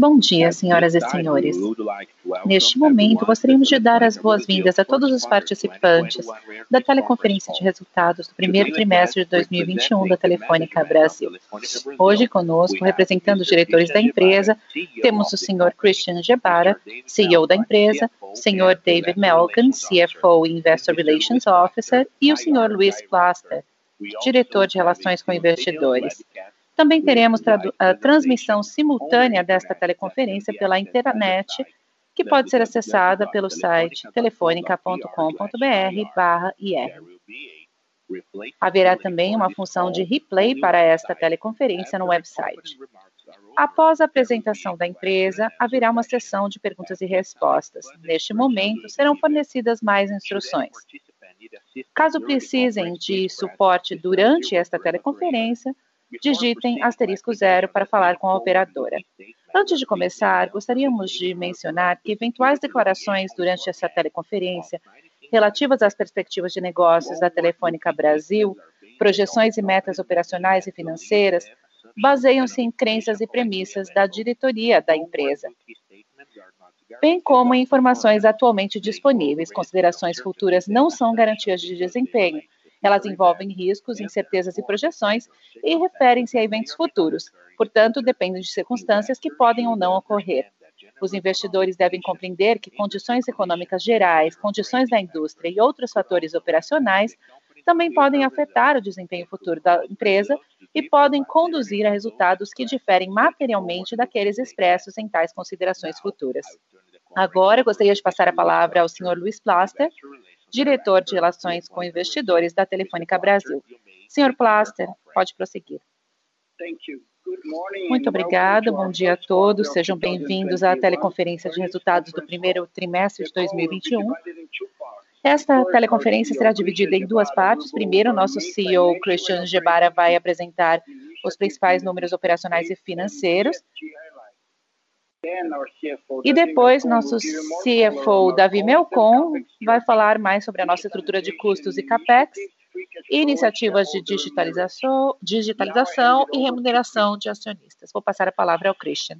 Bom dia, senhoras e senhores. Neste momento, gostaríamos de dar as boas-vindas a todos os participantes da teleconferência de resultados do primeiro trimestre de 2021 da Telefônica Brasil. Hoje, conosco, representando os diretores da empresa, temos o senhor Christian Gebara, CEO da empresa, o senhor David Melkin, CFO e Investor Relations Officer, e o senhor Luiz Plaster, diretor de Relações com Investidores. Também teremos a transmissão simultânea desta teleconferência pela internet, que pode ser acessada pelo site telefonica.com.br/ir. Haverá também uma função de replay para esta teleconferência no website. Após a apresentação da empresa, haverá uma sessão de perguntas e respostas. Neste momento, serão fornecidas mais instruções. Caso precisem de suporte durante esta teleconferência, digitem asterisco zero para falar com a operadora. Antes de começar, gostaríamos de mencionar que eventuais declarações durante essa teleconferência relativas às perspectivas de negócios da Telefônica Brasil, projeções e metas operacionais e financeiras, baseiam-se em crenças e premissas da diretoria da empresa, bem como em informações atualmente disponíveis. Considerações futuras não são garantias de desempenho elas envolvem riscos, incertezas e projeções e referem-se a eventos futuros, portanto, dependem de circunstâncias que podem ou não ocorrer. Os investidores devem compreender que condições econômicas gerais, condições da indústria e outros fatores operacionais também podem afetar o desempenho futuro da empresa e podem conduzir a resultados que diferem materialmente daqueles expressos em tais considerações futuras. Agora, gostaria de passar a palavra ao Sr. Luiz Plaster, diretor de Relações com Investidores da Telefônica Brasil. Senhor Plaster, pode prosseguir. Muito obrigado, bom dia a todos, sejam bem-vindos à teleconferência de resultados do primeiro trimestre de 2021. Esta teleconferência será dividida em duas partes. Primeiro, nosso CEO, Christian Gebara, vai apresentar os principais números operacionais e financeiros. E depois, nosso CFO, Davi Melcon, vai falar mais sobre a nossa estrutura de custos e CAPEX, iniciativas de digitalização, digitalização e remuneração de acionistas. Vou passar a palavra ao Christian.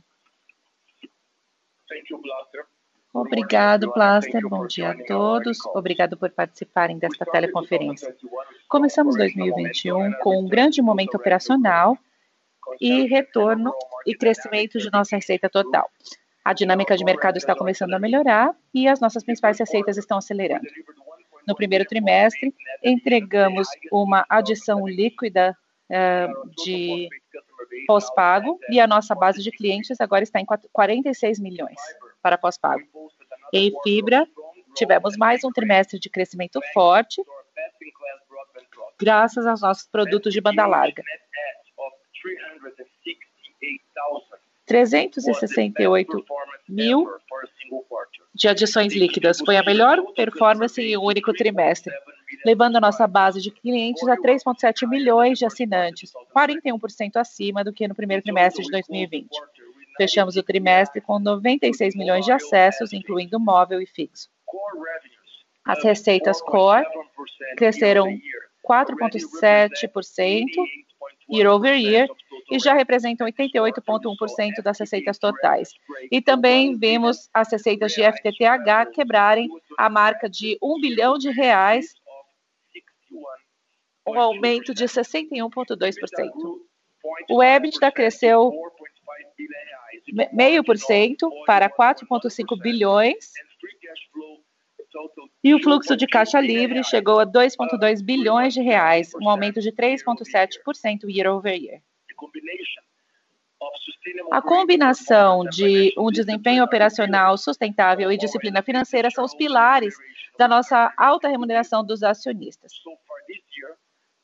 Obrigado, Plaster. Bom dia a todos. Obrigado por participarem desta teleconferência. Começamos 2021 com um grande momento operacional e retorno e crescimento de nossa receita total. A dinâmica de mercado está começando a melhorar e as nossas principais receitas estão acelerando. No primeiro trimestre, entregamos uma adição líquida uh, de pós-pago e a nossa base de clientes agora está em 46 milhões para pós-pago. Em fibra, tivemos mais um trimestre de crescimento forte, graças aos nossos produtos de banda larga. 368 mil de adições líquidas. Foi a melhor performance em um único trimestre, levando a nossa base de clientes a 3,7 milhões de assinantes, 41% acima do que no primeiro trimestre de 2020. Fechamos o trimestre com 96 milhões de acessos, incluindo móvel e fixo. As receitas core cresceram 4,7% year over year e já representam 88,1% das receitas totais. E também vimos as receitas de FTTH quebrarem a marca de 1 bilhão de reais, um aumento de 61,2%. O EBITDA cresceu meio por cento para 4,5 bilhões e o fluxo de caixa livre chegou a 2,2 bilhões de reais, um aumento de 3,7% year over year. A combinação de um desempenho operacional sustentável e disciplina financeira são os pilares da nossa alta remuneração dos acionistas.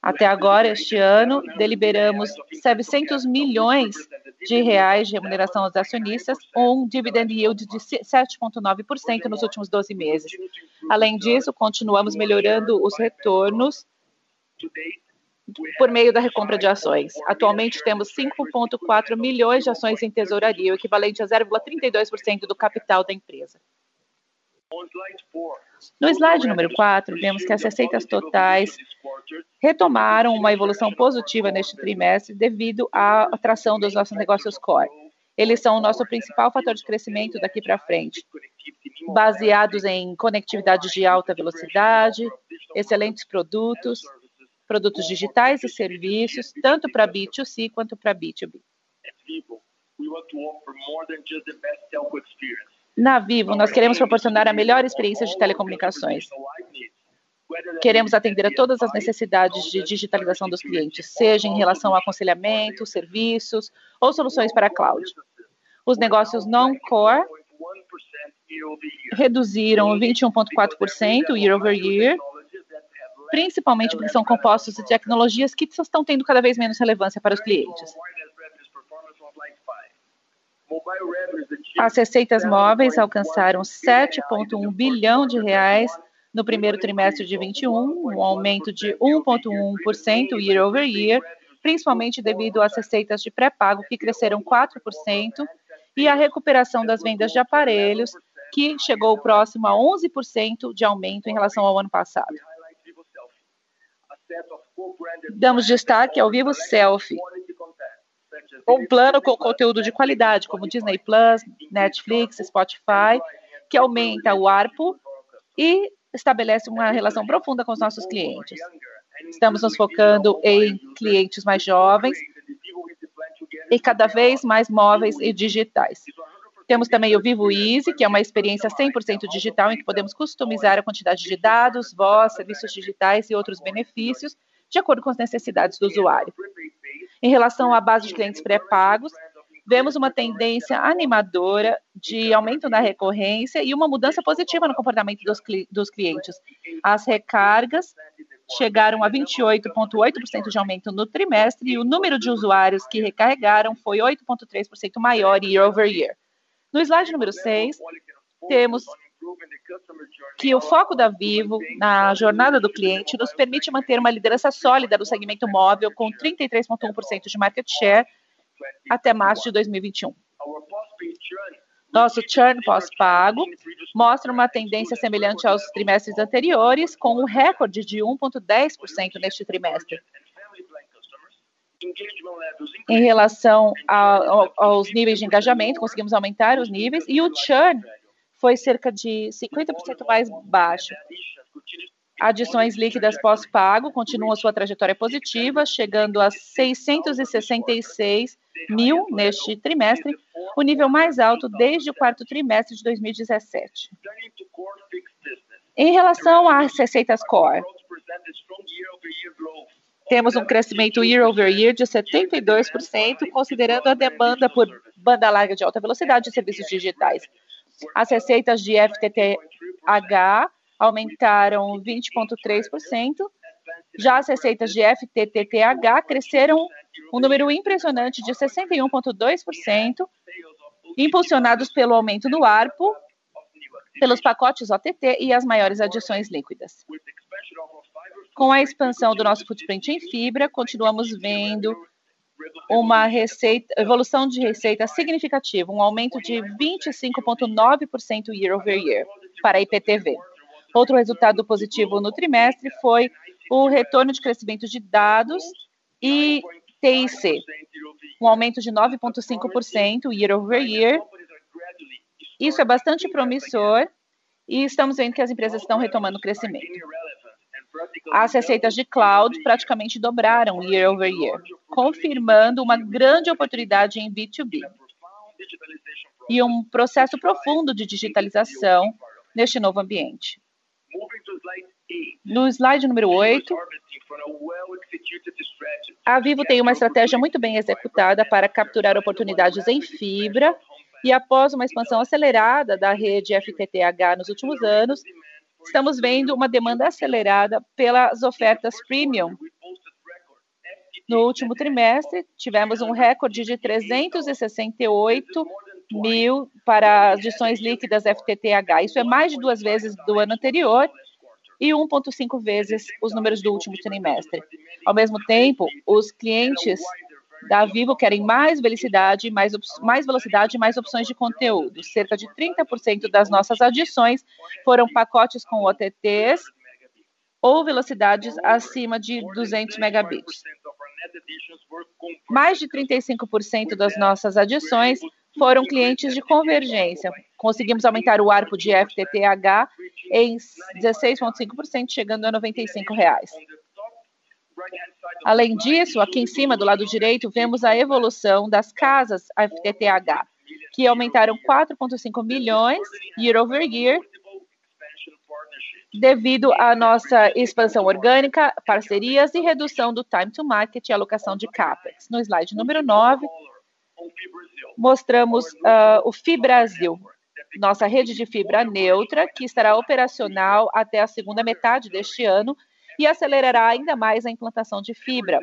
Até agora, este ano, deliberamos 700 milhões de reais de remuneração aos acionistas, um dividend yield de 7,9% nos últimos 12 meses. Além disso, continuamos melhorando os retornos por meio da recompra de ações. Atualmente temos 5,4 milhões de ações em tesouraria, o equivalente a 0,32% do capital da empresa. No slide número 4, vemos que as receitas totais retomaram uma evolução positiva neste trimestre devido à atração dos nossos negócios core. Eles são o nosso principal fator de crescimento daqui para frente, baseados em conectividade de alta velocidade, excelentes produtos, produtos digitais e serviços, tanto para B2C quanto para B2B. Na Vivo, nós queremos proporcionar a melhor experiência de telecomunicações. Queremos atender a todas as necessidades de digitalização dos clientes, seja em relação ao aconselhamento, serviços ou soluções para cloud. Os negócios non-core reduziram 21,4% year over year, principalmente porque são compostos de tecnologias que estão tendo cada vez menos relevância para os clientes. As receitas móveis alcançaram 7,1 bilhão de reais no primeiro trimestre de 21, um aumento de 1,1% year over year, principalmente devido às receitas de pré-pago que cresceram 4% e a recuperação das vendas de aparelhos, que chegou próximo a 11% de aumento em relação ao ano passado. Damos destaque ao Vivo Selfie, um plano com conteúdo de qualidade, como Disney Plus, Netflix, Spotify, que aumenta o ARPU e estabelece uma relação profunda com os nossos clientes. Estamos nos focando em clientes mais jovens e cada vez mais móveis e digitais. Temos também o Vivo Easy, que é uma experiência 100% digital em que podemos customizar a quantidade de dados, voz, serviços digitais e outros benefícios de acordo com as necessidades do usuário. Em relação à base de clientes pré-pagos, vemos uma tendência animadora de aumento na recorrência e uma mudança positiva no comportamento dos, dos clientes. As recargas chegaram a 28,8% de aumento no trimestre e o número de usuários que recarregaram foi 8,3% maior year over year. No slide número 6, temos que o foco da Vivo na jornada do cliente nos permite manter uma liderança sólida no segmento móvel com 33,1% de market share até março de 2021. Nosso churn pós-pago mostra uma tendência semelhante aos trimestres anteriores, com um recorde de 1,10% neste trimestre. Em relação aos níveis de engajamento, conseguimos aumentar os níveis e o churn foi cerca de 50% mais baixo. Adições líquidas pós-pago continuam sua trajetória positiva, chegando a 666 mil neste trimestre, o nível mais alto desde o quarto trimestre de 2017. Em relação às receitas core, temos um crescimento year over year de 72%, considerando a demanda por banda larga de alta velocidade e serviços digitais. As receitas de FTTH aumentaram 20,3%. Já as receitas de FTTH cresceram um número impressionante de 61,2%, impulsionados pelo aumento do ARPO, pelos pacotes OTT e as maiores adições líquidas. Com a expansão do nosso footprint em fibra, continuamos vendo uma receita, evolução de receita significativa, um aumento de 25,9% year over year para a IPTV. Outro resultado positivo no trimestre foi o retorno de crescimento de dados e TIC, um aumento de 9,5% year over year. Isso é bastante promissor e estamos vendo que as empresas estão retomando o crescimento. As receitas de cloud praticamente dobraram year over year, confirmando uma grande oportunidade em B2B e um processo profundo de digitalização neste novo ambiente. No slide número 8, a Vivo tem uma estratégia muito bem executada para capturar oportunidades em fibra e após uma expansão acelerada da rede FTTH nos últimos anos, estamos vendo uma demanda acelerada pelas ofertas premium. No último trimestre, tivemos um recorde de 368 mil para adições líquidas FTTH. Isso é mais de duas vezes do ano anterior e 1,5 vezes os números do último trimestre. Ao mesmo tempo, os clientes da Vivo querem mais velocidade, mais, mais velocidade e mais opções de conteúdo. Cerca de 30% das nossas adições foram pacotes com OTTs ou velocidades acima de 200 megabits. Mais de 35% das nossas adições foram clientes de convergência. Conseguimos aumentar o ARPO de FTTH em 16,5%, chegando a 95 reais. Além disso, aqui em cima, do lado direito, vemos a evolução das casas FTTH, que aumentaram 4,5 milhões year over year, devido à nossa expansão orgânica, parcerias e redução do time to market e alocação de CAPEX. No slide número 9, mostramos uh, o FIBrasil, nossa rede de fibra neutra, que estará operacional até a segunda metade deste ano e acelerará ainda mais a implantação de fibra.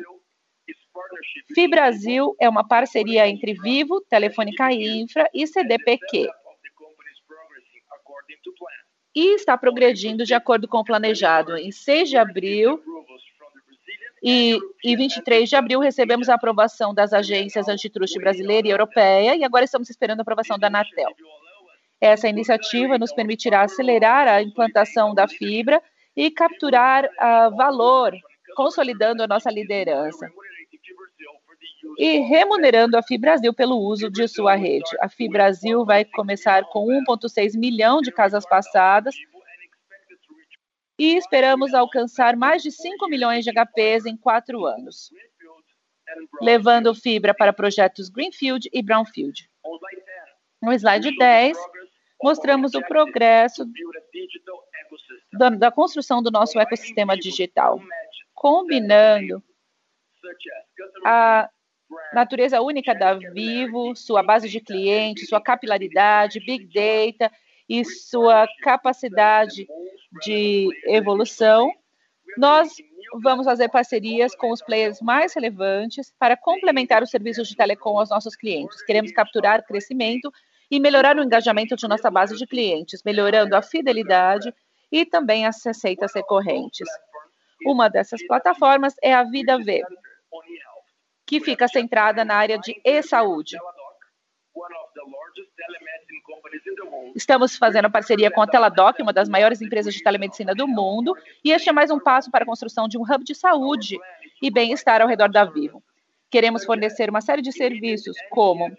FIBrasil é uma parceria entre Vivo, Telefônica Infra e CDPQ. E está progredindo de acordo com o planejado. Em 6 de abril, e em 23 de abril recebemos a aprovação das agências antitruste brasileira e europeia e agora estamos esperando a aprovação da Anatel. Essa iniciativa nos permitirá acelerar a implantação da fibra e capturar uh, valor, consolidando a nossa liderança e remunerando a FIBrasil pelo uso de sua rede. A FIBrasil vai começar com 1,6 milhão de casas passadas e esperamos alcançar mais de 5 milhões de HPs em quatro anos, levando fibra para projetos Greenfield e Brownfield. No slide 10, mostramos o progresso da, da construção do nosso ecossistema digital, combinando a natureza única da Vivo, sua base de clientes, sua capilaridade, Big Data e sua capacidade de evolução, nós vamos fazer parcerias com os players mais relevantes para complementar os serviços de telecom aos nossos clientes. Queremos capturar crescimento e melhorar o engajamento de nossa base de clientes, melhorando a fidelidade e também as receitas recorrentes. Uma dessas plataformas é a Vida V, que fica centrada na área de e-saúde. Estamos fazendo parceria com a Teladoc, uma das maiores empresas de telemedicina do mundo, e este é mais um passo para a construção de um hub de saúde e bem-estar ao redor da Vivo. Queremos fornecer uma série de serviços, como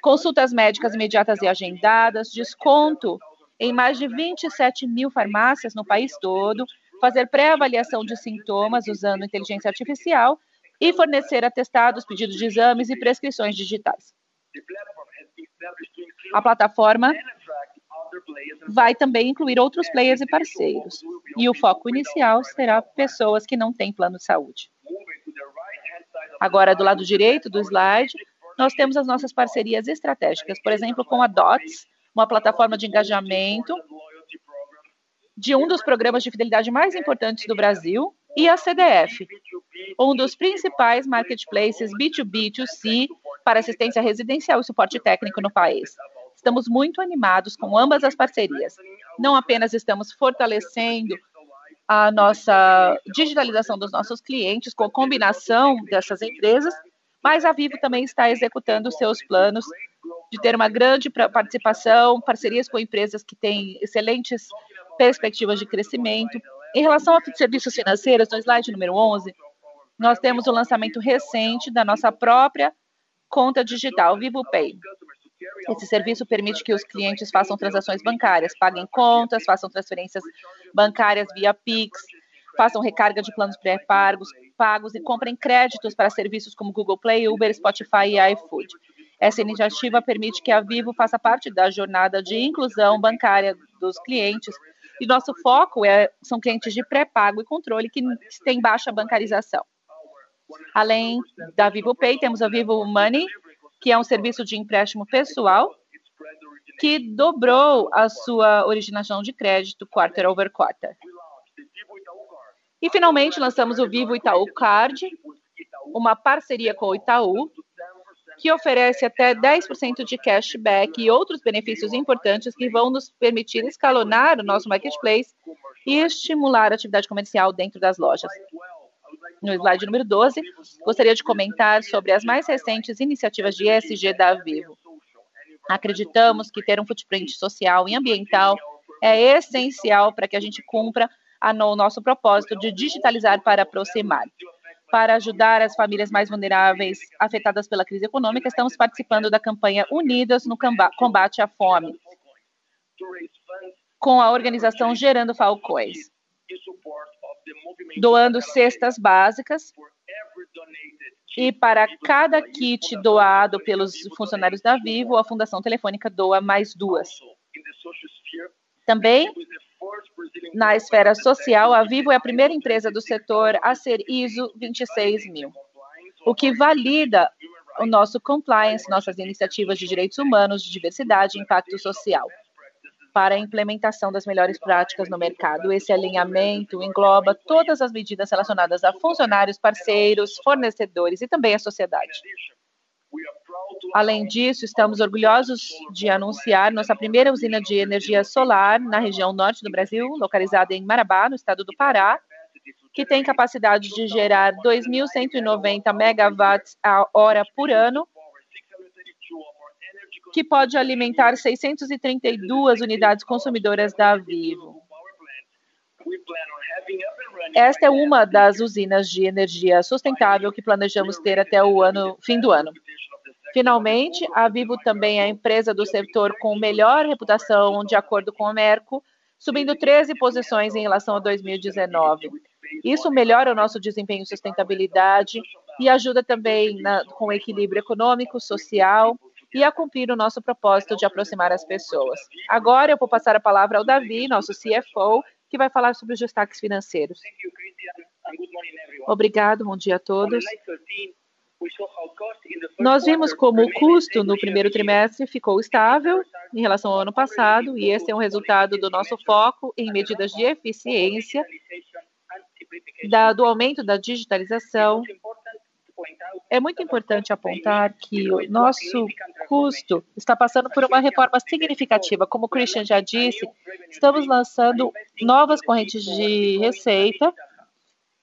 consultas médicas imediatas e agendadas, desconto em mais de 27 mil farmácias no país todo, fazer pré-avaliação de sintomas usando inteligência artificial e fornecer atestados, pedidos de exames e prescrições digitais. A plataforma vai também incluir outros players e parceiros. E o foco inicial será pessoas que não têm plano de saúde. Agora, do lado direito do slide, nós temos as nossas parcerias estratégicas, por exemplo, com a DOTS, uma plataforma de engajamento de um dos programas de fidelidade mais importantes do Brasil, e a CDF, um dos principais marketplaces B2B2C para assistência residencial e suporte técnico no país. Estamos muito animados com ambas as parcerias. Não apenas estamos fortalecendo a nossa digitalização dos nossos clientes com a combinação dessas empresas, mas a Vivo também está executando seus planos de ter uma grande participação, parcerias com empresas que têm excelentes perspectivas de crescimento. Em relação a serviços financeiros, no slide número 11, nós temos o lançamento recente da nossa própria conta digital, Vivo Pay. Esse serviço permite que os clientes façam transações bancárias, paguem contas, façam transferências bancárias via Pix, façam recarga de planos pré-pagos pagos e comprem créditos para serviços como Google Play, Uber, Spotify e iFood. Essa iniciativa permite que a Vivo faça parte da jornada de inclusão bancária dos clientes. E nosso foco é, são clientes de pré-pago e controle que têm baixa bancarização. Além da Vivo Pay, temos a Vivo Money, que é um serviço de empréstimo pessoal que dobrou a sua originação de crédito quarter over quarter. E finalmente lançamos o Vivo Itaú Card, uma parceria com o Itaú, que oferece até 10% de cashback e outros benefícios importantes que vão nos permitir escalonar o nosso marketplace e estimular a atividade comercial dentro das lojas. No slide número 12, gostaria de comentar sobre as mais recentes iniciativas de ESG da Vivo. Acreditamos que ter um footprint social e ambiental é essencial para que a gente cumpra o nosso propósito de digitalizar para aproximar. Para ajudar as famílias mais vulneráveis afetadas pela crise econômica, estamos participando da campanha Unidas no Combate à Fome, com a organização Gerando Falcões, doando cestas básicas e para cada kit doado pelos funcionários da Vivo, a Fundação Telefônica doa mais duas. Também na esfera social, a Vivo é a primeira empresa do setor a ser ISO 26000, o que valida o nosso compliance, nossas iniciativas de direitos humanos, de diversidade e impacto social para a implementação das melhores práticas no mercado. Esse alinhamento engloba todas as medidas relacionadas a funcionários, parceiros, fornecedores e também a sociedade. Além disso, estamos orgulhosos de anunciar nossa primeira usina de energia solar na região norte do Brasil, localizada em Marabá, no estado do Pará, que tem capacidade de gerar 2.190 megawatts a hora por ano, que pode alimentar 632 unidades consumidoras da Vivo. Esta é uma das usinas de energia sustentável que planejamos ter até o ano, fim do ano. Finalmente, a Vivo também é a empresa do setor com melhor reputação de acordo com o Merco, subindo 13 posições em relação a 2019. Isso melhora o nosso desempenho em sustentabilidade e ajuda também na, com o equilíbrio econômico, social e a cumprir o nosso propósito de aproximar as pessoas. Agora eu vou passar a palavra ao Davi, nosso CFO, que vai falar sobre os destaques financeiros. Obrigado, bom dia a todos. Nós vimos como o custo no primeiro trimestre ficou estável em relação ao ano passado, e esse é um resultado do nosso foco em medidas de eficiência, da, do aumento da digitalização. É muito importante apontar que o nosso custo está passando por uma reforma significativa. Como o Christian já disse, estamos lançando novas correntes de receita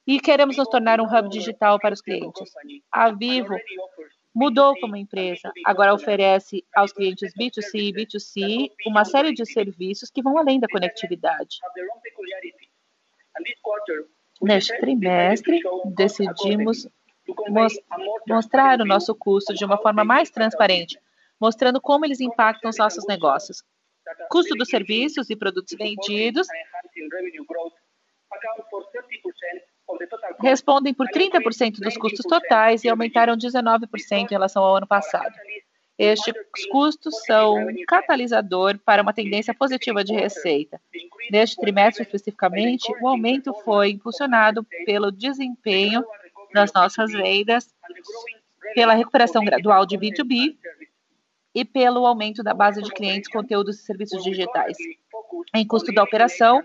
e queremos nos tornar um hub digital para os clientes. A Vivo mudou como empresa, agora oferece aos clientes B2C e B2C uma série de serviços que vão além da conectividade. Neste trimestre, decidimos mostrar o nosso custo de uma forma mais transparente, mostrando como eles impactam os nossos negócios. Custo dos serviços e produtos vendidos respondem por 30% dos custos totais e aumentaram 19% em relação ao ano passado. Estes custos são um catalisador para uma tendência positiva de receita. Neste trimestre, especificamente, o aumento foi impulsionado pelo desempenho das nossas vendas, pela recuperação gradual de B2B e pelo aumento da base de clientes, conteúdos e serviços digitais. Em custo da operação,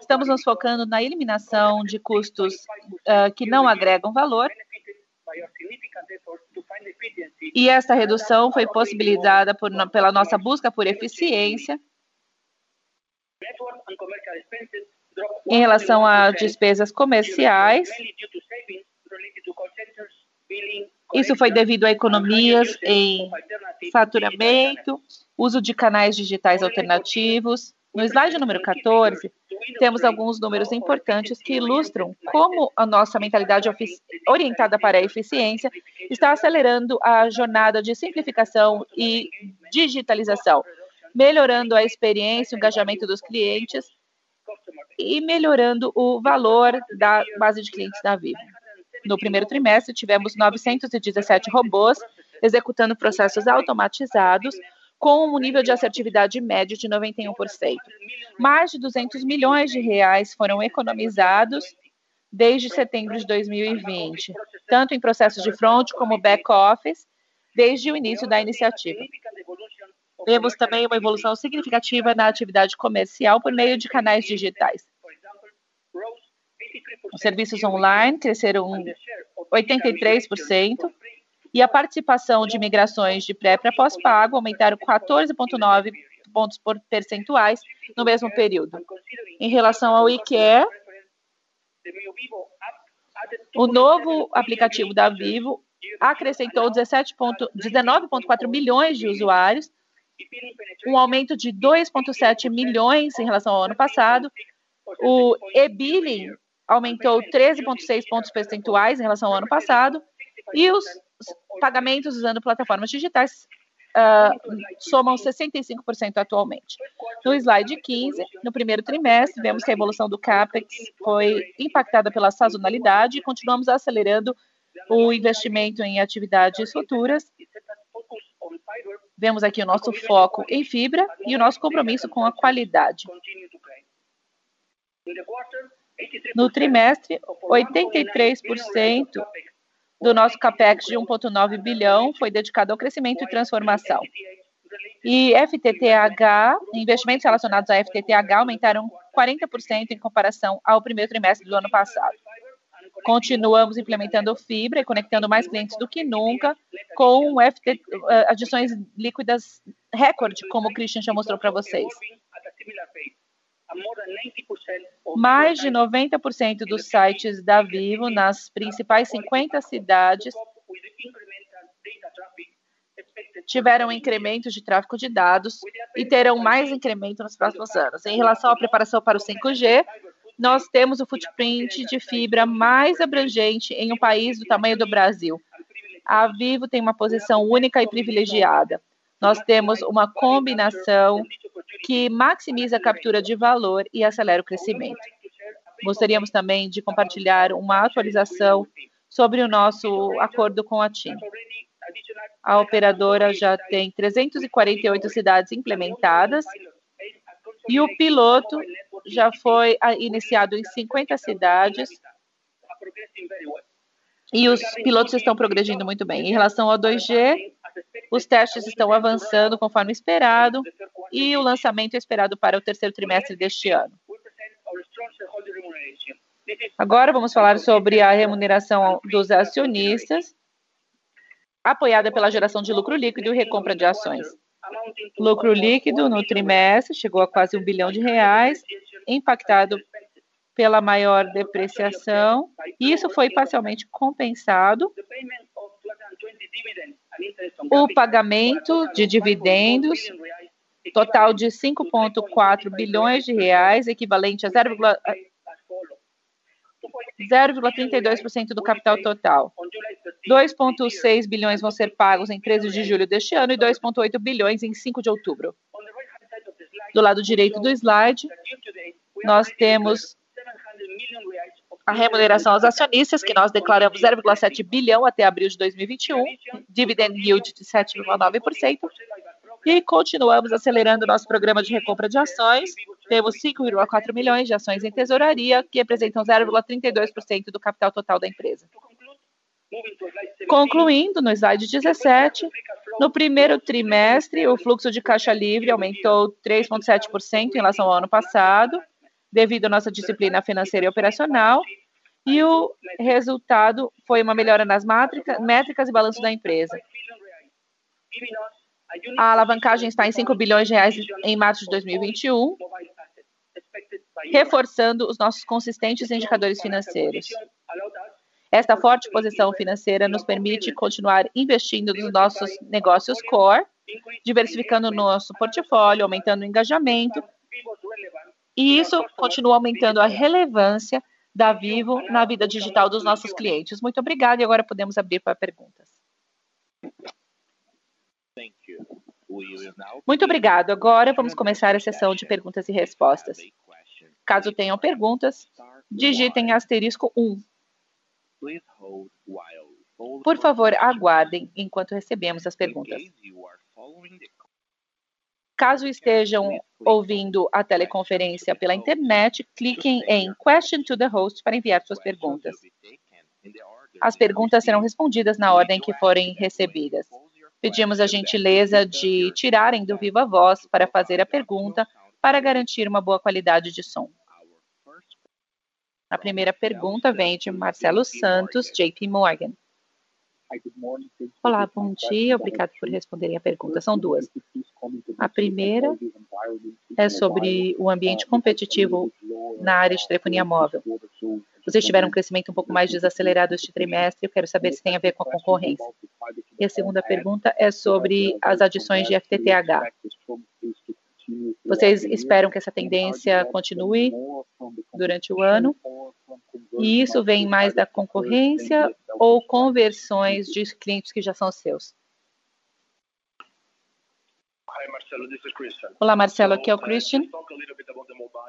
Estamos nos focando na eliminação de custos uh, que não agregam valor. E essa redução foi possibilitada por, pela nossa busca por eficiência. Em relação a despesas comerciais, isso foi devido a economias em faturamento, uso de canais digitais alternativos. No slide número 14, temos alguns números importantes que ilustram como a nossa mentalidade orientada para a eficiência está acelerando a jornada de simplificação e digitalização, melhorando a experiência e o engajamento dos clientes e melhorando o valor da base de clientes da Vivo. No primeiro trimestre, tivemos 917 robôs executando processos automatizados, com um nível de assertividade médio de 91%. Mais de 200 milhões de reais foram economizados desde setembro de 2020, tanto em processos de front como back-office, desde o início da iniciativa. Temos também uma evolução significativa na atividade comercial por meio de canais digitais. Os serviços online cresceram 83%, e a participação de migrações de pré para pós-pago aumentaram 14,9 pontos percentuais no mesmo período. Em relação ao IKEA, o novo aplicativo da Vivo acrescentou 19,4 milhões de usuários, um aumento de 2,7 milhões em relação ao ano passado. O e-billing aumentou 13,6 pontos percentuais em relação ao ano passado, e os pagamentos usando plataformas digitais uh, somam 65% atualmente. No slide 15, no primeiro trimestre, vemos que a evolução do CAPEX foi impactada pela sazonalidade e continuamos acelerando o investimento em atividades futuras. Vemos aqui o nosso foco em fibra e o nosso compromisso com a qualidade. No trimestre, 83% do nosso capex de 1,9 bilhão foi dedicado ao crescimento e transformação. E FTTH, investimentos relacionados a FTTH aumentaram 40% em comparação ao primeiro trimestre do ano passado. Continuamos implementando fibra e conectando mais clientes do que nunca, com FT, eh, adições líquidas recorde, como o Christian já mostrou para vocês. Mais de 90% dos sites da Vivo nas principais 50 cidades tiveram incrementos de tráfego de dados e terão mais incremento nos próximos anos. Em relação à preparação para o 5G, nós temos o footprint de fibra mais abrangente em um país do tamanho do Brasil. A Vivo tem uma posição única e privilegiada. Nós temos uma combinação que maximiza a captura de valor e acelera o crescimento. Gostaríamos também de compartilhar uma atualização sobre o nosso acordo com a TIM. A operadora já tem 348 cidades implementadas e o piloto já foi ah, iniciado em 50 cidades e os pilotos estão progredindo muito bem. Em relação ao 2G, os testes estão avançando conforme esperado e o lançamento é esperado para o terceiro trimestre deste ano. Agora vamos falar sobre a remuneração dos acionistas, apoiada pela geração de lucro líquido e recompra de ações. Lucro líquido no trimestre chegou a quase um bilhão de reais, impactado pela maior depreciação. Isso foi parcialmente compensado. O pagamento de dividendos total de 5,4 bilhões de reais, equivalente a 0,32% do capital total. 2,6 bilhões vão ser pagos em 13 de julho deste ano e 2,8 bilhões em 5 de outubro. Do lado direito do slide, nós temos a remuneração aos acionistas, que nós declaramos 0,7 bilhão até abril de 2021, dividend yield de 7,9%, e continuamos acelerando nosso programa de recompra de ações. Temos 5,4 milhões de ações em tesouraria, que representam 0,32% do capital total da empresa. Concluindo, no slide 17, no primeiro trimestre, o fluxo de caixa livre aumentou 3,7% em relação ao ano passado, devido à nossa disciplina financeira e operacional, e o resultado foi uma melhora nas métricas e balanço da empresa. A alavancagem está em 5 bilhões de reais em março de 2021, reforçando os nossos consistentes indicadores financeiros. Esta forte posição financeira nos permite continuar investindo nos nossos negócios core, diversificando o nosso portfólio, aumentando o engajamento, e isso continua aumentando a relevância da Vivo na vida digital dos nossos clientes. Muito obrigada e agora podemos abrir para perguntas. Muito obrigado. Agora vamos começar a sessão de perguntas e respostas. Caso tenham perguntas, digitem asterisco 1. Por favor, aguardem enquanto recebemos as perguntas. Caso estejam ouvindo a teleconferência pela internet, cliquem em Question to the Host para enviar suas perguntas. As perguntas serão respondidas na ordem que forem recebidas. Pedimos a gentileza de tirarem do viva voz para fazer a pergunta para garantir uma boa qualidade de som. A primeira pergunta vem de Marcelo Santos, JP Morgan. Olá, bom dia. Obrigado por responderem a pergunta. São duas. A primeira é sobre o ambiente competitivo na área de telefonia móvel. Vocês tiveram um crescimento um pouco mais desacelerado este trimestre. Eu quero saber se tem a ver com a concorrência. E a segunda pergunta é sobre as adições de FTTH. Vocês esperam que essa tendência continue durante o ano? E isso vem mais da concorrência ou conversões de clientes que já são seus? Olá, Marcelo, aqui é o Christian.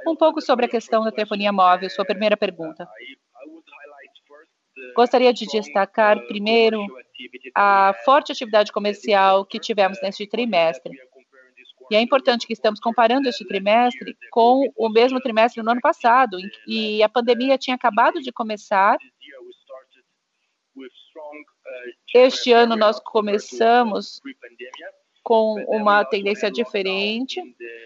Um pouco sobre a questão da telefonia móvel, sua primeira pergunta. Gostaria de destacar primeiro a forte atividade comercial que tivemos neste trimestre. E é importante que estamos comparando este trimestre com o mesmo trimestre no ano passado, e a pandemia tinha acabado de começar. Este ano nós começamos com uma tendência diferente,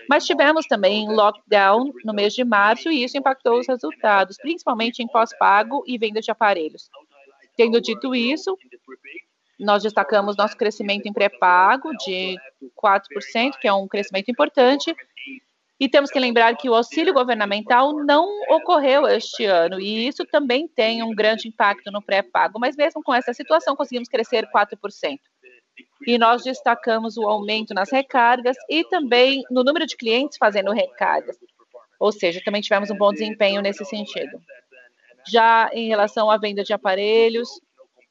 mas tivemos também lockdown no mês de março e isso impactou os resultados, principalmente em pós-pago e venda de aparelhos. Tendo dito isso, nós destacamos nosso crescimento em pré-pago de 4%, que é um crescimento importante, e temos que lembrar que o auxílio governamental não ocorreu este ano, e isso também tem um grande impacto no pré-pago, mas mesmo com essa situação conseguimos crescer 4% e nós destacamos o aumento nas recargas e também no número de clientes fazendo recargas. Ou seja, também tivemos um bom desempenho nesse sentido. Já em relação à venda de aparelhos,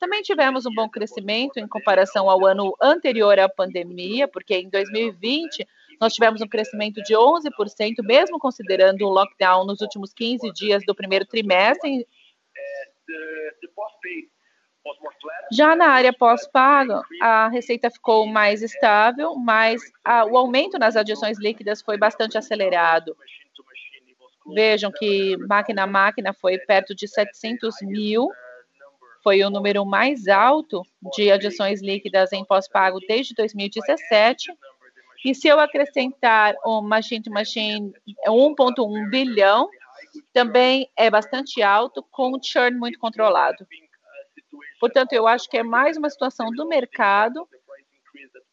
também tivemos um bom crescimento em comparação ao ano anterior à pandemia, porque em 2020 nós tivemos um crescimento de 11%, mesmo considerando o lockdown nos últimos 15 dias do primeiro trimestre. Já na área pós-pago, a receita ficou mais estável, mas a, o aumento nas adições líquidas foi bastante acelerado. Vejam que máquina a máquina foi perto de 700 mil, foi o número mais alto de adições líquidas em pós-pago desde 2017. E se eu acrescentar o machine to machine 1.1 bilhão, também é bastante alto, com o churn muito controlado. Portanto, eu acho que é mais uma situação do mercado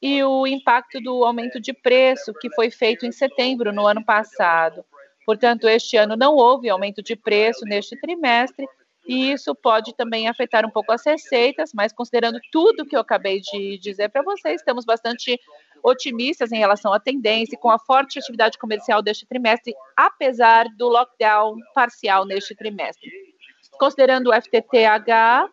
e o impacto do aumento de preço que foi feito em setembro no ano passado. Portanto, este ano não houve aumento de preço neste trimestre e isso pode também afetar um pouco as receitas, mas considerando tudo que eu acabei de dizer para vocês, estamos bastante otimistas em relação à tendência com a forte atividade comercial deste trimestre, apesar do lockdown parcial neste trimestre. Considerando o FTTH,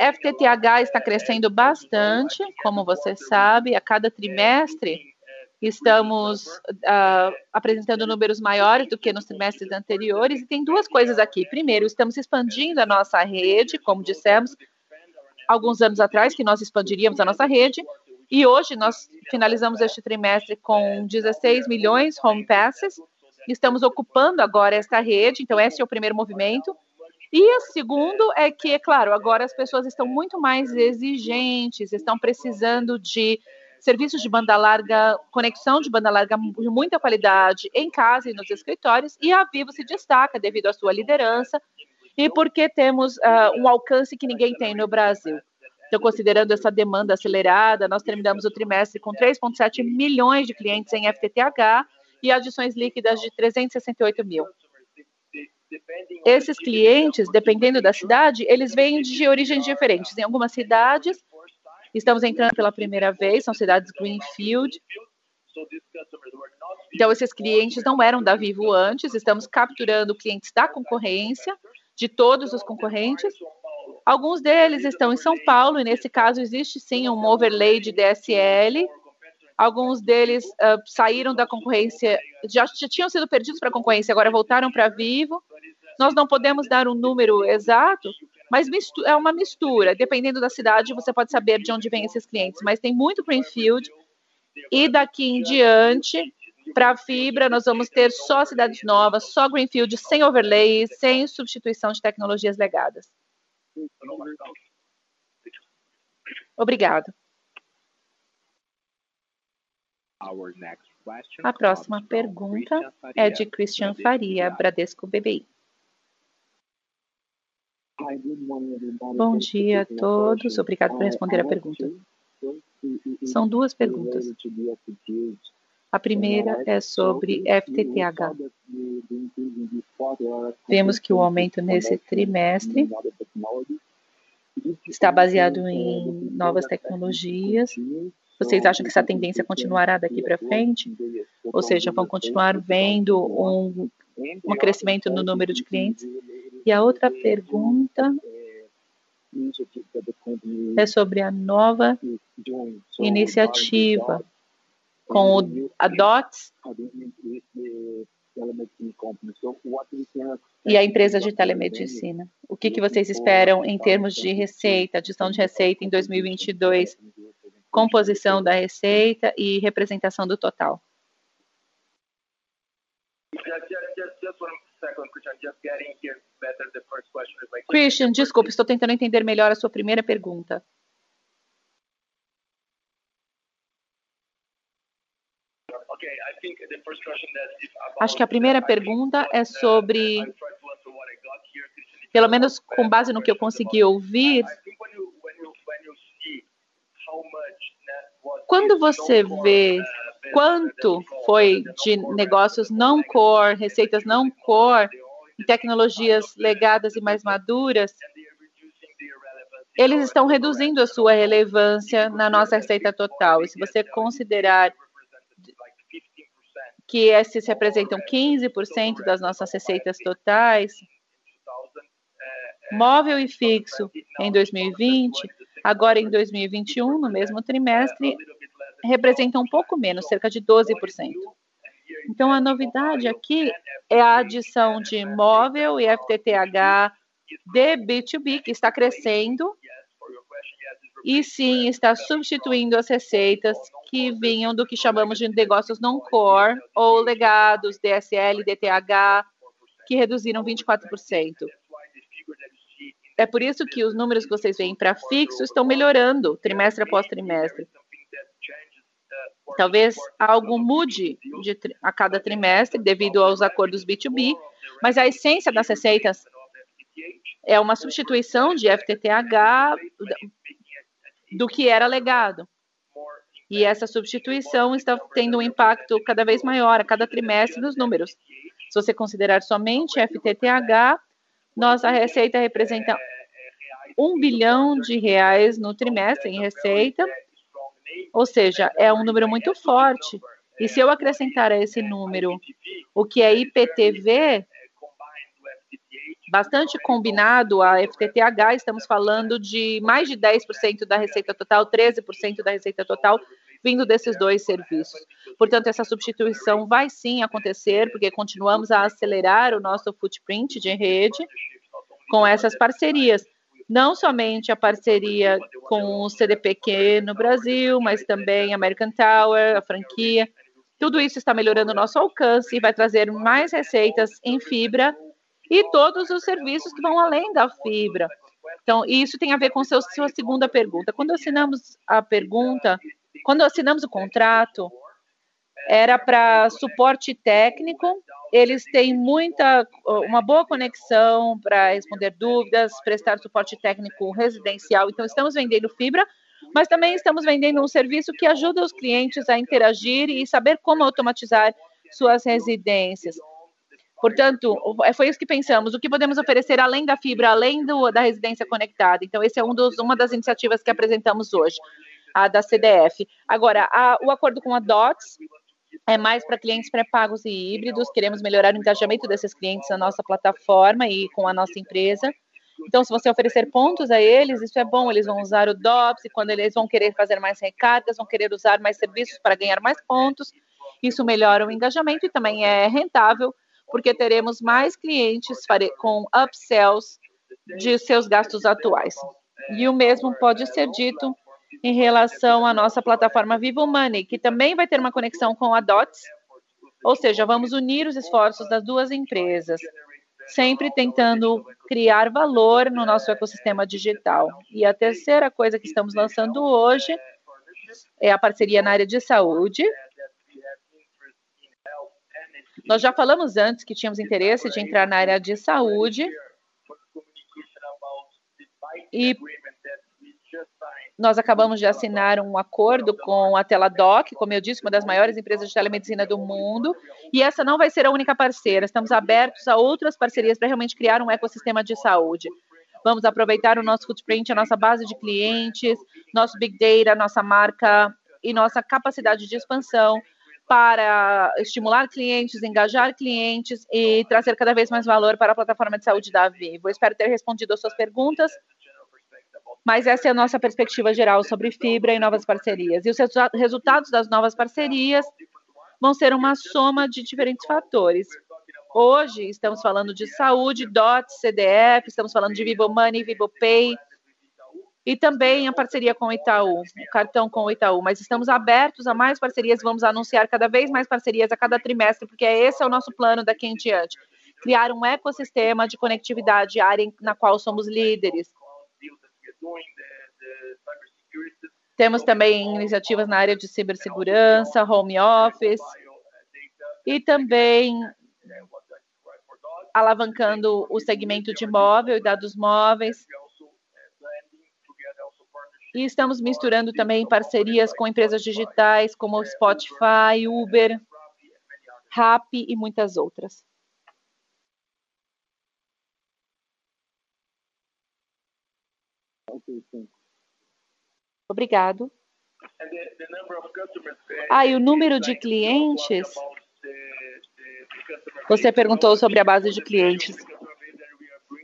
FTTH está crescendo bastante, como você sabe, a cada trimestre estamos uh, apresentando números maiores do que nos trimestres anteriores, e tem duas coisas aqui. Primeiro, estamos expandindo a nossa rede, como dissemos alguns anos atrás, que nós expandiríamos a nossa rede, e hoje nós finalizamos este trimestre com 16 milhões home passes, estamos ocupando agora esta rede, então esse é o primeiro movimento. E o segundo é que, é claro, agora as pessoas estão muito mais exigentes, estão precisando de serviços de banda larga, conexão de banda larga de muita qualidade em casa e nos escritórios, e a Vivo se destaca devido à sua liderança e porque temos uh, um alcance que ninguém tem no Brasil. Então, considerando essa demanda acelerada, nós terminamos o trimestre com 3,7 milhões de clientes em FTTH e adições líquidas de 368 mil. Esses clientes, dependendo da cidade, eles vêm de origens diferentes. Em algumas cidades, estamos entrando pela primeira vez, são cidades Greenfield. Então, esses clientes não eram da Vivo antes, estamos capturando clientes da concorrência, de todos os concorrentes. Alguns deles estão em São Paulo, e nesse caso existe sim um overlay de DSL, Alguns deles uh, saíram da concorrência, já, tinham sido perdidos para a concorrência, agora voltaram para Vivo. Nós não podemos dar um número exato, mas é uma mistura. Dependendo da cidade, você pode saber de onde vêm esses clientes. Mas tem muito Greenfield. E daqui em diante, para a fibra, nós vamos ter só cidades novas, só Greenfield, sem overlay, sem substituição de tecnologias legadas. Obrigado. A próxima pergunta é de Christian Faria, Bradesco BBI. Bom dia a todos, obrigado por responder a pergunta. São duas perguntas. A primeira é sobre FTTH. Vemos que o aumento nesse trimestre está baseado em novas tecnologias vocês acham que essa tendência continuará daqui para frente? Ou seja, vão continuar vendo um um crescimento no número de clientes. E a outra pergunta é sobre a nova iniciativa com o, a DOTS e a empresa de telemedicina. O que, que vocês esperam em termos de receita, adição de receita em 2022, composição da receita e representação do total? Christian, desculpe, estou tentando entender melhor a sua primeira pergunta. Acho que a primeira pergunta é sobre, pelo menos com base no que eu consegui ouvir, quando você vê quanto foi de negócios não core, receitas não core, tecnologias legadas e mais maduras, eles estão reduzindo a sua relevância na nossa receita total. E se você considerar que esses representam 15% das nossas receitas totais, móvel e fixo em 2020, agora em 2021, no mesmo trimestre, representam um pouco menos, cerca de 12%. Então, a novidade aqui é a adição de móvel e FTTH de B2B, que está crescendo, e sim está substituindo as receitas que vinham do que chamamos de negócios não core ou legados DSL, DTH, que reduziram 24%. É por isso que os números que vocês veem para fixo estão melhorando trimestre após trimestre. Talvez algo mude de, a cada trimestre devido aos acordos B2B, mas a essência das receitas é uma substituição de FTTH do que era legado. E essa substituição está tendo um impacto cada vez maior a cada trimestre nos números. Se você considerar somente FTTH, nossa receita representa um bilhão de reais no trimestre em receita, ou seja, é um número muito forte. E se eu acrescentar a esse número o que é IPTV, bastante combinado a FTTH, estamos falando de mais de 10% da receita total, 13% da receita total vindo desses dois serviços. Portanto, essa substituição vai sim acontecer, porque continuamos a acelerar o nosso footprint de rede com essas parcerias. Não somente a parceria com o CDPQ no Brasil, mas também American Tower, a franquia. Tudo isso está melhorando o nosso alcance e vai trazer mais receitas em fibra e todos os serviços que vão além da fibra. Então, isso tem a ver com seu, sua segunda pergunta. Quando assinamos a pergunta, quando assinamos o contrato, era para suporte técnico. Eles têm muita, uma boa conexão para responder dúvidas, prestar suporte técnico residencial. Então, estamos vendendo fibra, mas também estamos vendendo um serviço que ajuda os clientes a interagir e saber como automatizar suas residências. Portanto, é, foi isso que pensamos. O que podemos oferecer além da fibra, além do, da residência conectada? Então, esse é um dos, uma das iniciativas que apresentamos hoje, a da CDF. Agora, a, o acordo com a DOTS é mais para clientes pré-pagos e híbridos. Queremos melhorar o engajamento desses clientes na nossa plataforma e com a nossa empresa. Então, se você oferecer pontos a eles, isso é bom. Eles vão usar o DOPS e quando eles vão querer fazer mais recargas, vão querer usar mais serviços para ganhar mais pontos. Isso melhora o engajamento e também é rentável porque teremos mais clientes com upsells de seus gastos atuais. E o mesmo pode ser dito em relação à nossa plataforma Vivo Money, que também vai ter uma conexão com a DOTS, ou seja, vamos unir os esforços das duas empresas, sempre tentando criar valor no nosso ecossistema digital. E a terceira coisa que estamos lançando hoje é a parceria na área de saúde, nós já falamos antes que tínhamos interesse de entrar na área de saúde e nós acabamos de assinar um acordo com a Teladoc, como eu disse, uma das maiores empresas de telemedicina do mundo, e essa não vai ser a única parceira. Estamos abertos a outras parcerias para realmente criar um ecossistema de saúde. Vamos aproveitar o nosso footprint, a nossa base de clientes, nosso big data, nossa marca e nossa capacidade de expansão para estimular clientes, engajar clientes e trazer cada vez mais valor para a plataforma de saúde da Vivo. espero ter respondido as suas perguntas, mas essa é a nossa perspectiva geral sobre fibra e novas parcerias. E os resultados das novas parcerias vão ser uma soma de diferentes fatores. Hoje estamos falando de saúde, DOT, CDF, estamos falando de Vivo Money, Vivo Pay, e também a parceria com o Itaú, o cartão com o Itaú. Mas estamos abertos a mais parcerias, vamos anunciar cada vez mais parcerias a cada trimestre, porque esse é o nosso plano daqui em diante. Criar um ecossistema de conectividade, área na qual somos líderes. Temos também iniciativas na área de cibersegurança, home office, e também alavancando o segmento de móvel e dados móveis e estamos misturando também parcerias com empresas digitais como Spotify, Uber, Rappi e muitas outras. Obrigado. Ah, e o número de clientes? Você perguntou sobre a base de clientes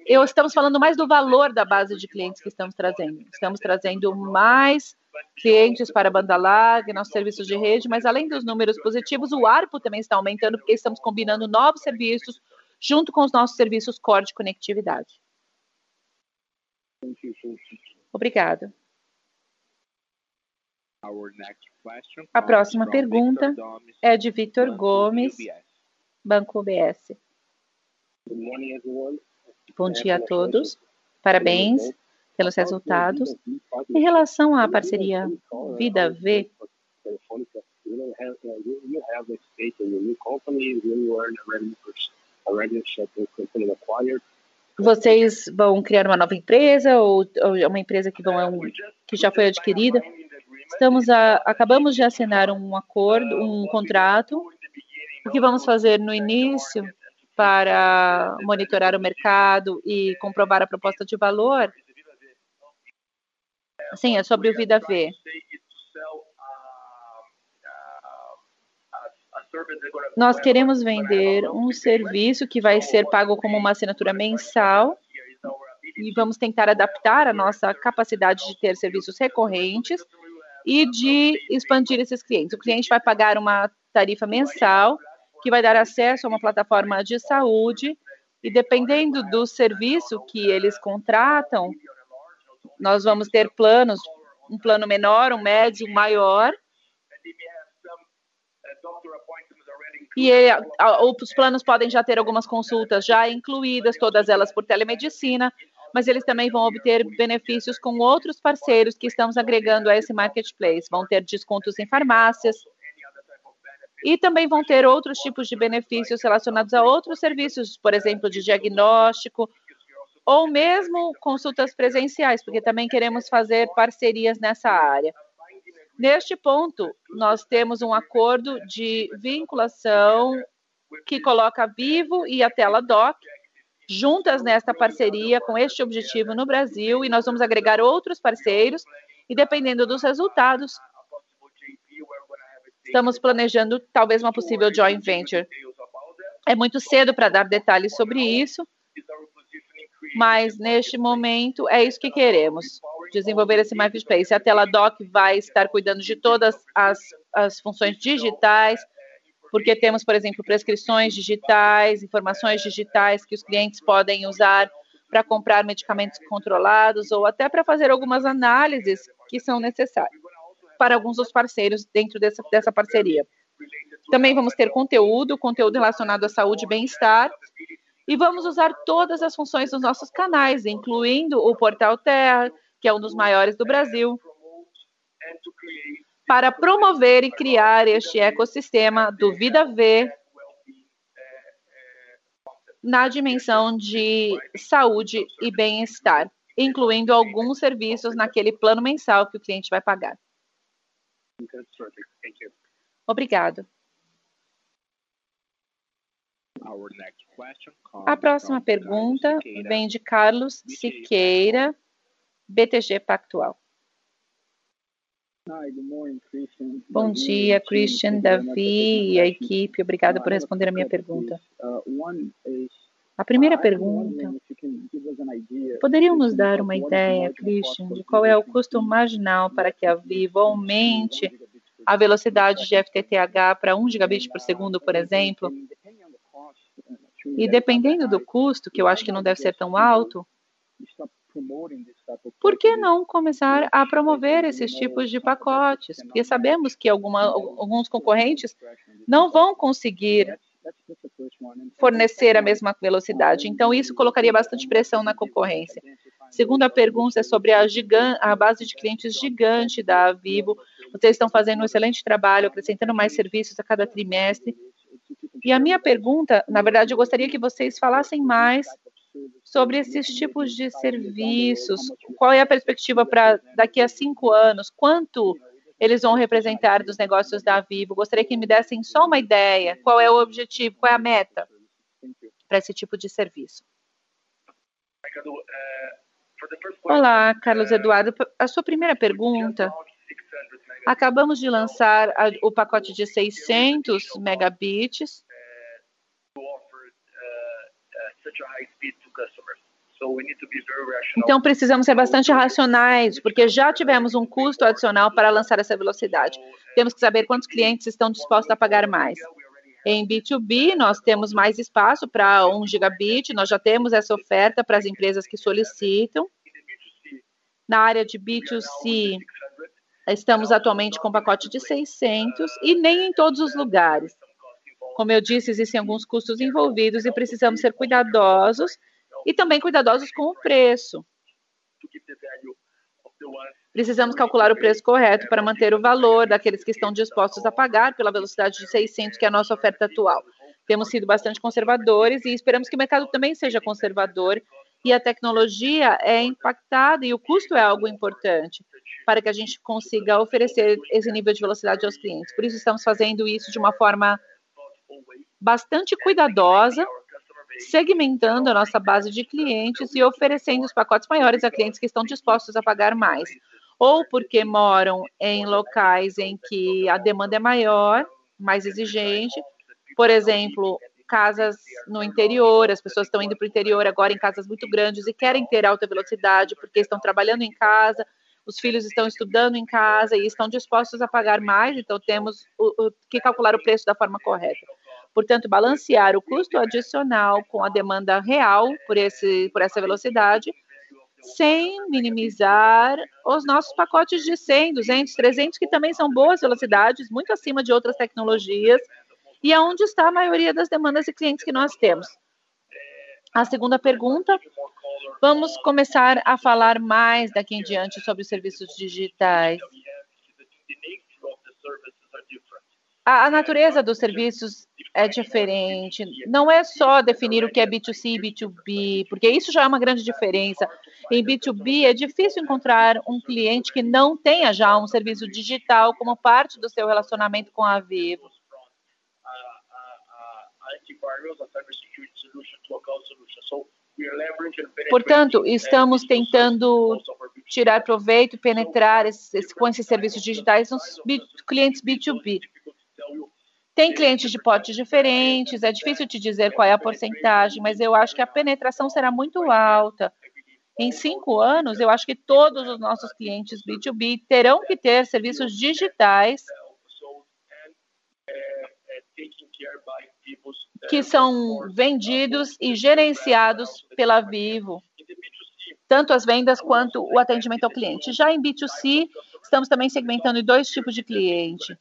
eu estamos falando mais do valor da base de clientes que estamos trazendo. Estamos trazendo mais clientes para a banda larga, nossos serviços de rede, mas além dos números positivos, o ARPO também está aumentando porque estamos combinando novos serviços junto com os nossos serviços core de conectividade. Obrigada. A próxima pergunta é de Vitor Gomes, Banco UBS. Bom dia a todos. Parabéns pelos resultados. Em relação à parceria Vida V, vocês vão criar uma nova empresa ou, ou é uma empresa que, vão, que já foi adquirida? Estamos a, acabamos de assinar um acordo, um contrato. O que vamos fazer no início para monitorar o mercado e comprovar a proposta de valor? Sim, é sobre o Vida V. Nós queremos vender um serviço que vai ser pago como uma assinatura mensal e vamos tentar adaptar a nossa capacidade de ter serviços recorrentes e de expandir esses clientes. O cliente vai pagar uma tarifa mensal que vai dar acesso a uma plataforma de saúde e dependendo do serviço que eles contratam, nós vamos ter planos, um plano menor, um médio, um maior. E os planos podem já ter algumas consultas já incluídas, todas elas por telemedicina, mas eles também vão obter benefícios com outros parceiros que estamos agregando a esse marketplace. Vão ter descontos em farmácias, e também vão ter outros tipos de benefícios relacionados a outros serviços, por exemplo, de diagnóstico, ou mesmo consultas presenciais, porque também queremos fazer parcerias nessa área. Neste ponto, nós temos um acordo de vinculação que coloca Vivo e a Tela Doc juntas nesta parceria com este objetivo no Brasil e nós vamos agregar outros parceiros e dependendo dos resultados, Estamos planejando talvez uma possível joint venture. É muito cedo para dar detalhes sobre isso, mas neste momento é isso que queremos, desenvolver esse marketplace. A Teladoc vai estar cuidando de todas as, as funções digitais, porque temos, por exemplo, prescrições digitais, informações digitais que os clientes podem usar para comprar medicamentos controlados ou até para fazer algumas análises que são necessárias para alguns dos parceiros dentro dessa, dessa parceria. Também vamos ter conteúdo, conteúdo relacionado à saúde e bem-estar, e vamos usar todas as funções dos nossos canais, incluindo o Portal Terra, que é um dos maiores do Brasil, para promover e criar este ecossistema do Vida V na dimensão de saúde e bem-estar, incluindo alguns serviços naquele plano mensal que o cliente vai pagar. Obrigado. A próxima pergunta vem de Carlos Siqueira, BTG Pactual. Bom dia, Christian, Davi e a equipe. Obrigado por responder a minha pergunta. A primeira pergunta: poderiam nos dar uma ideia, Christian, de qual é o custo marginal para que a Vivo aumente a velocidade de FTTH para 1 gigabit por segundo, por exemplo? E dependendo do custo, que eu acho que não deve ser tão alto, por que não começar a promover esses tipos de pacotes? Porque sabemos que alguma, alguns concorrentes não vão conseguir fornecer a mesma velocidade. Então, isso colocaria bastante pressão na concorrência. Segunda pergunta é sobre a, a base de clientes gigante da Vivo. Vocês estão fazendo um excelente trabalho, acrescentando mais serviços a cada trimestre. E a minha pergunta, na verdade, eu gostaria que vocês falassem mais sobre esses tipos de serviços. Qual é a perspectiva para daqui a cinco anos? Quanto eles vão representar dos negócios da Vivo? Gostaria que me dessem só uma ideia. Qual é o objetivo? Qual é a meta para esse tipo de serviço? Olá, Carlos Eduardo. A sua primeira pergunta. Acabamos de lançar o pacote de 600 megabits então precisamos ser bastante racionais, porque já tivemos um custo adicional para lançar essa velocidade. Temos que saber quantos clientes estão dispostos a pagar mais. Em B2B, nós temos mais espaço para 1 gigabit, nós já temos essa oferta para as empresas que solicitam. Na área de B2C, estamos atualmente com um pacote de 600 e nem em todos os lugares. Como eu disse, existem alguns custos envolvidos e precisamos ser cuidadosos e também cuidadosos com o preço. Precisamos calcular o preço correto para manter o valor daqueles que estão dispostos a pagar pela velocidade de 600, que é a nossa oferta atual. Temos sido bastante conservadores e esperamos que o mercado também seja conservador e a tecnologia é impactada e o custo é algo importante para que a gente consiga oferecer esse nível de velocidade aos clientes. Por isso estamos fazendo isso de uma forma bastante cuidadosa, segmentando a nossa base de clientes e oferecendo os pacotes maiores a clientes que estão dispostos a pagar mais, ou porque moram em locais em que a demanda é maior, mais exigente, por exemplo, casas no interior, as pessoas estão indo para o interior agora em casas muito grandes e querem ter alta velocidade porque estão trabalhando em casa, os filhos estão estudando em casa e estão dispostos a pagar mais, então temos o, o, que calcular o preço da forma correta. Portanto, balancear o custo adicional com a demanda real por, esse, por essa velocidade, sem minimizar os nossos pacotes de 100, 200, 300, que também são boas velocidades, muito acima de outras tecnologias, e aonde está a maioria das demandas e clientes que nós temos. A segunda pergunta, vamos começar a falar mais daqui em diante sobre os serviços digitais. A, natureza dos serviços é diferente. Não é só definir o que é B2C e B2B, porque isso já é uma grande diferença. Em B2B é difícil encontrar um cliente que não tenha já um serviço digital como parte do seu relacionamento com a Vivo. Portanto, estamos tentando tirar proveito penetrar esse, esse, com esses serviços digitais nos clientes B2B. Tem clientes de portes diferentes, é difícil te dizer qual é a porcentagem, mas eu acho que a penetração será muito alta. Em cinco anos, eu acho que todos os nossos clientes B2B terão que ter serviços digitais que são vendidos e gerenciados pela Vivo, tanto as vendas quanto o atendimento ao cliente. Já em B2C, estamos também segmentando dois tipos de cliente.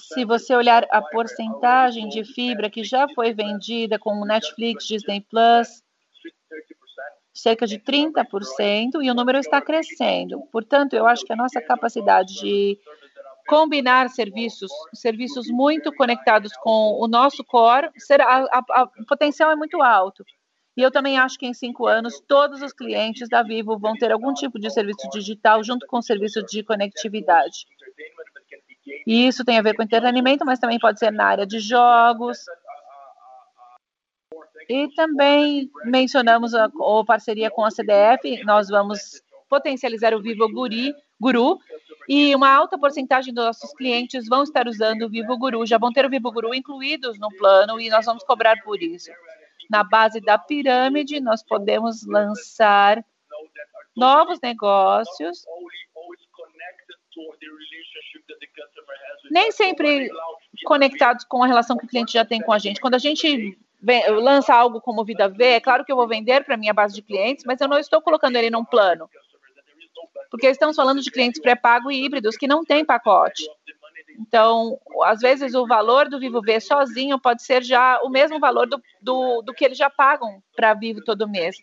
Se você olhar a porcentagem de fibra que já foi vendida com o Netflix, Disney Plus, cerca de 30%, e o número está crescendo. Portanto, eu acho que a nossa capacidade de combinar serviços, serviços muito conectados com o nosso core, será, a, a, o potencial é muito alto. E eu também acho que em cinco anos todos os clientes da Vivo vão ter algum tipo de serviço digital junto com o serviço de conectividade. E isso tem a ver com entretenimento, mas também pode ser na área de jogos. E também mencionamos a, a parceria com a CDF, nós vamos potencializar o Vivo Guri, Guru e uma alta porcentagem dos nossos clientes vão estar usando o Vivo Guru, já vão ter o Vivo Guru incluídos no plano e nós vamos cobrar por isso. Na base da pirâmide, nós podemos lançar novos negócios. Nem sempre conectados com a relação que o cliente já tem com a gente. Quando a gente lança algo como Vida V, é claro que eu vou vender para a minha base de clientes, mas eu não estou colocando ele num plano porque estamos falando de clientes pré-pago e híbridos que não têm pacote. Então, às vezes, o valor do Vivo V sozinho pode ser já o mesmo valor do, do, do que eles já pagam para Vivo todo mês.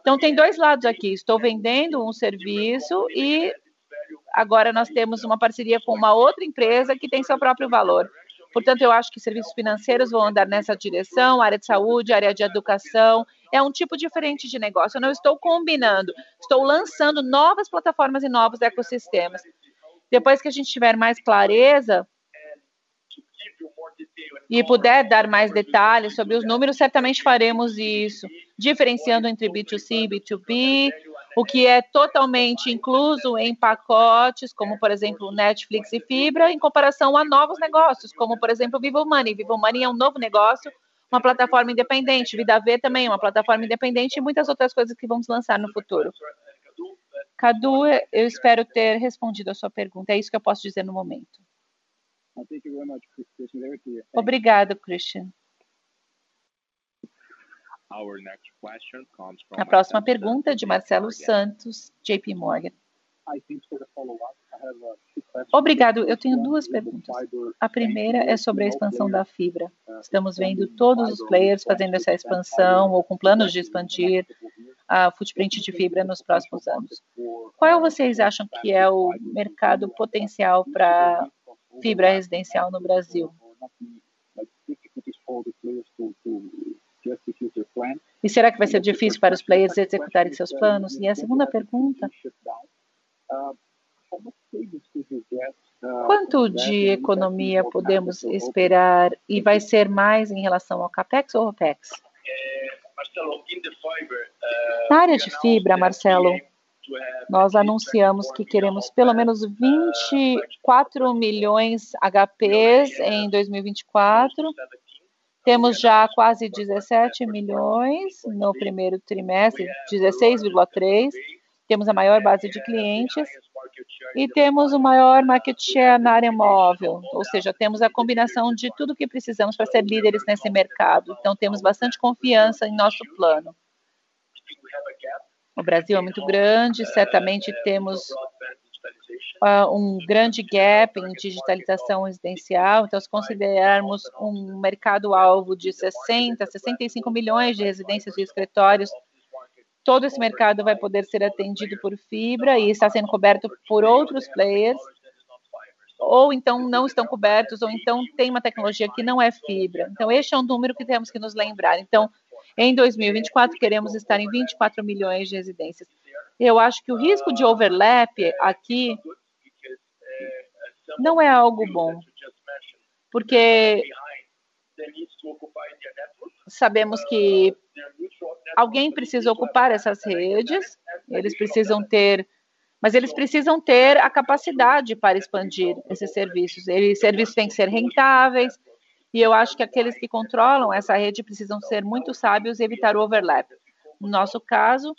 Então, tem dois lados aqui. Estou vendendo um serviço e agora nós temos uma parceria com uma outra empresa que tem seu próprio valor. Portanto, eu acho que serviços financeiros vão andar nessa direção, área de saúde, área de educação, é um tipo diferente de negócio. Eu não estou combinando, estou lançando novas plataformas e novos ecossistemas. Depois que a gente tiver mais clareza e puder dar mais detalhes sobre os números, certamente faremos isso, diferenciando entre B2C e B2B, o que é totalmente incluso em pacotes, como por exemplo Netflix e Fibra, em comparação a novos negócios, como por exemplo Vivo Money. Vivo Money é um novo negócio uma plataforma independente, Vida V também, uma plataforma independente e muitas outras coisas que vamos lançar no futuro. Cadu, eu espero ter respondido a sua pergunta. É isso que eu posso dizer no momento. Obrigado, Christian. A próxima pergunta é de Marcelo Santos, JP Morgan. Obrigado. Eu tenho duas perguntas. A primeira é sobre a expansão da fibra. Estamos vendo todos os players fazendo essa expansão ou com planos de expandir a footprint de fibra nos próximos anos. Qual vocês acham que é o mercado potencial para fibra residencial no Brasil? E será que vai ser difícil para os players executarem seus planos? E a segunda pergunta Quanto de economia podemos esperar e vai ser mais em relação ao CAPEX ou OPEX? Na área de fibra, Marcelo, nós anunciamos que queremos pelo menos 24 milhões HPs em 2024. Temos já quase 17 milhões no primeiro trimestre, 16,3 temos a maior base de clientes e temos o maior market share na área móvel, ou seja, temos a combinação de tudo que precisamos para ser líderes nesse mercado. Então, temos bastante confiança em nosso plano. O Brasil é muito grande, certamente temos um grande gap em digitalização residencial. Então, se considerarmos um mercado-alvo de 60, 65 milhões de residências e escritórios todo esse mercado vai poder ser atendido por fibra e está sendo coberto por outros players, ou então não estão cobertos, ou então tem uma tecnologia que não é fibra. Então, este é um número que temos que nos lembrar. Então, em 2024, queremos estar em 24 milhões de residências. Eu acho que o risco de overlap aqui não é algo bom, porque sabemos que alguém precisa ocupar essas redes, eles precisam ter, mas eles precisam ter a capacidade para expandir esses serviços. Esses serviços têm que ser rentáveis, e eu acho que aqueles que controlam essa rede precisam ser muito sábios e evitar o overlap. No nosso caso,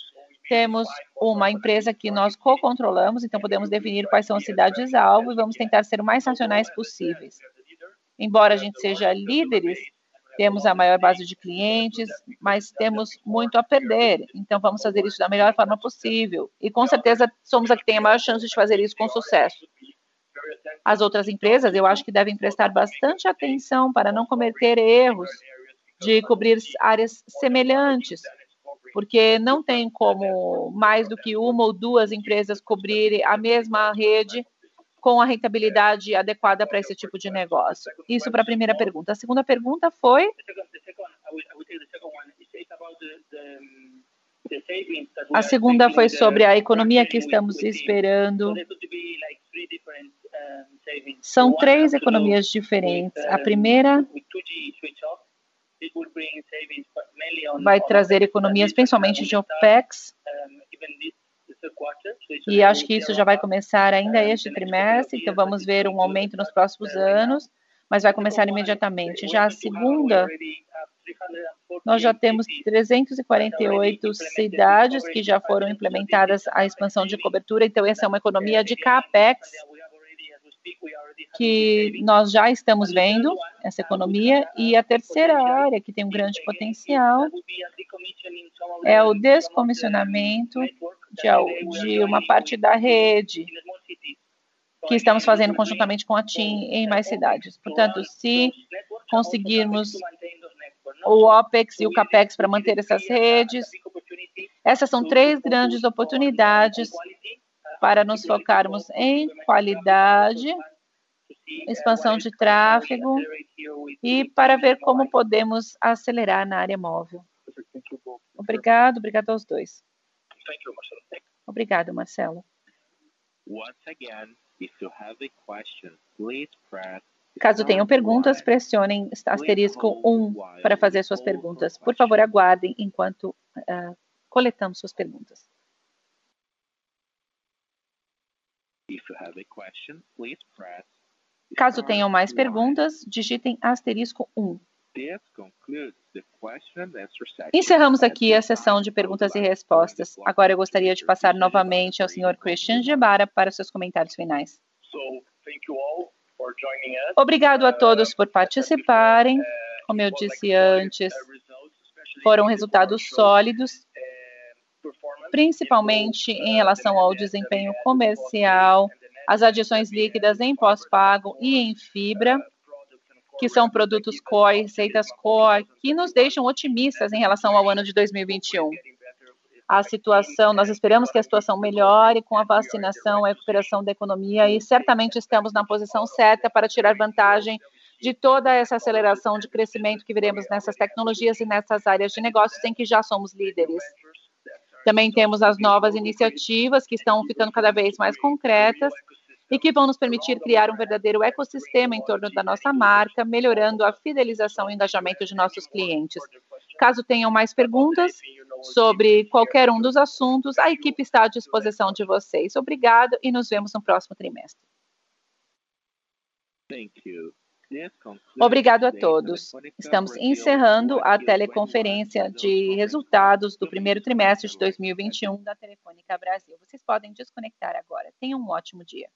temos uma empresa que nós co-controlamos, então podemos definir quais são as cidades-alvo e vamos tentar ser o mais nacionais possíveis. Embora a gente seja líderes temos a maior base de clientes, mas temos muito a perder. Então, vamos fazer isso da melhor forma possível. E com certeza somos a que tem a maior chance de fazer isso com sucesso. As outras empresas, eu acho que devem prestar bastante atenção para não cometer erros de cobrir áreas semelhantes, porque não tem como mais do que uma ou duas empresas cobrir a mesma rede com a rentabilidade adequada para esse tipo de negócio? Isso para a primeira pergunta. A segunda pergunta foi. A segunda foi sobre a economia que estamos esperando. São três economias diferentes. A primeira vai trazer economias, principalmente de OPEX, e acho que isso já vai começar ainda este trimestre, então vamos ver um aumento nos próximos anos, mas vai começar imediatamente. Já a segunda, nós já temos 348 cidades que já foram implementadas a expansão de cobertura, então essa é uma economia de CAPEX que nós já estamos vendo essa economia e a terceira área que tem um grande potencial é o descomissionamento de, de uma parte da rede que estamos fazendo conjuntamente com a TIM em mais cidades. Portanto, se conseguirmos o OPEX e o CAPEX para manter essas redes, essas são três grandes oportunidades para nos focarmos em qualidade, expansão de tráfego e para ver como podemos acelerar na área móvel. Obrigado, obrigado aos dois. Obrigado, Marcelo. Caso tenham perguntas, pressionem asterisco 1 para fazer suas perguntas. Por favor, aguardem enquanto uh, coletamos suas perguntas. Caso tenham mais perguntas, digitem asterisco 1. Encerramos aqui a sessão de perguntas e respostas. Agora eu gostaria de passar novamente ao Sr. Christian Gebara para seus comentários finais. Obrigado a todos por participarem. Como eu disse antes, foram resultados sólidos principalmente em relação ao desempenho comercial, as adições líquidas em pós-pago e em fibra, que são produtos core, receitas core, que nos deixam otimistas em relação ao ano de 2021. A situação, nós esperamos que a situação melhore com a vacinação, a recuperação da economia e certamente estamos na posição certa para tirar vantagem de toda essa aceleração de crescimento que veremos nessas tecnologias e nessas áreas de negócios em que já somos líderes. Também temos as novas iniciativas que estão ficando cada vez mais concretas e que vão nos permitir criar um verdadeiro ecossistema em torno da nossa marca, melhorando a fidelização e engajamento de nossos clientes. Caso tenham mais perguntas sobre qualquer um dos assuntos, a equipe está à disposição de vocês. Obrigado e nos vemos no próximo trimestre. Thank you. Obrigado a todos. Estamos encerrando a teleconferência de resultados do primeiro trimestre de 2021 da Telefônica Brasil. Vocês podem desconectar agora. Tenham um ótimo dia.